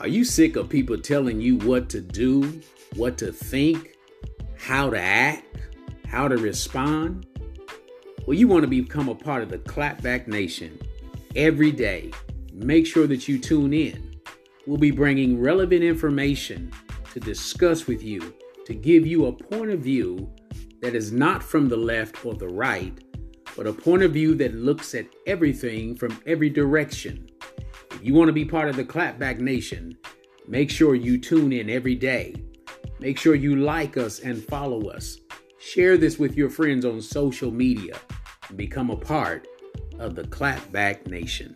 Are you sick of people telling you what to do, what to think, how to act, how to respond? Well, you want to become a part of the Clapback Nation every day. Make sure that you tune in. We'll be bringing relevant information to discuss with you, to give you a point of view that is not from the left or the right, but a point of view that looks at everything from every direction. You want to be part of the Clapback Nation, make sure you tune in every day. Make sure you like us and follow us. Share this with your friends on social media and become a part of the Clapback Nation.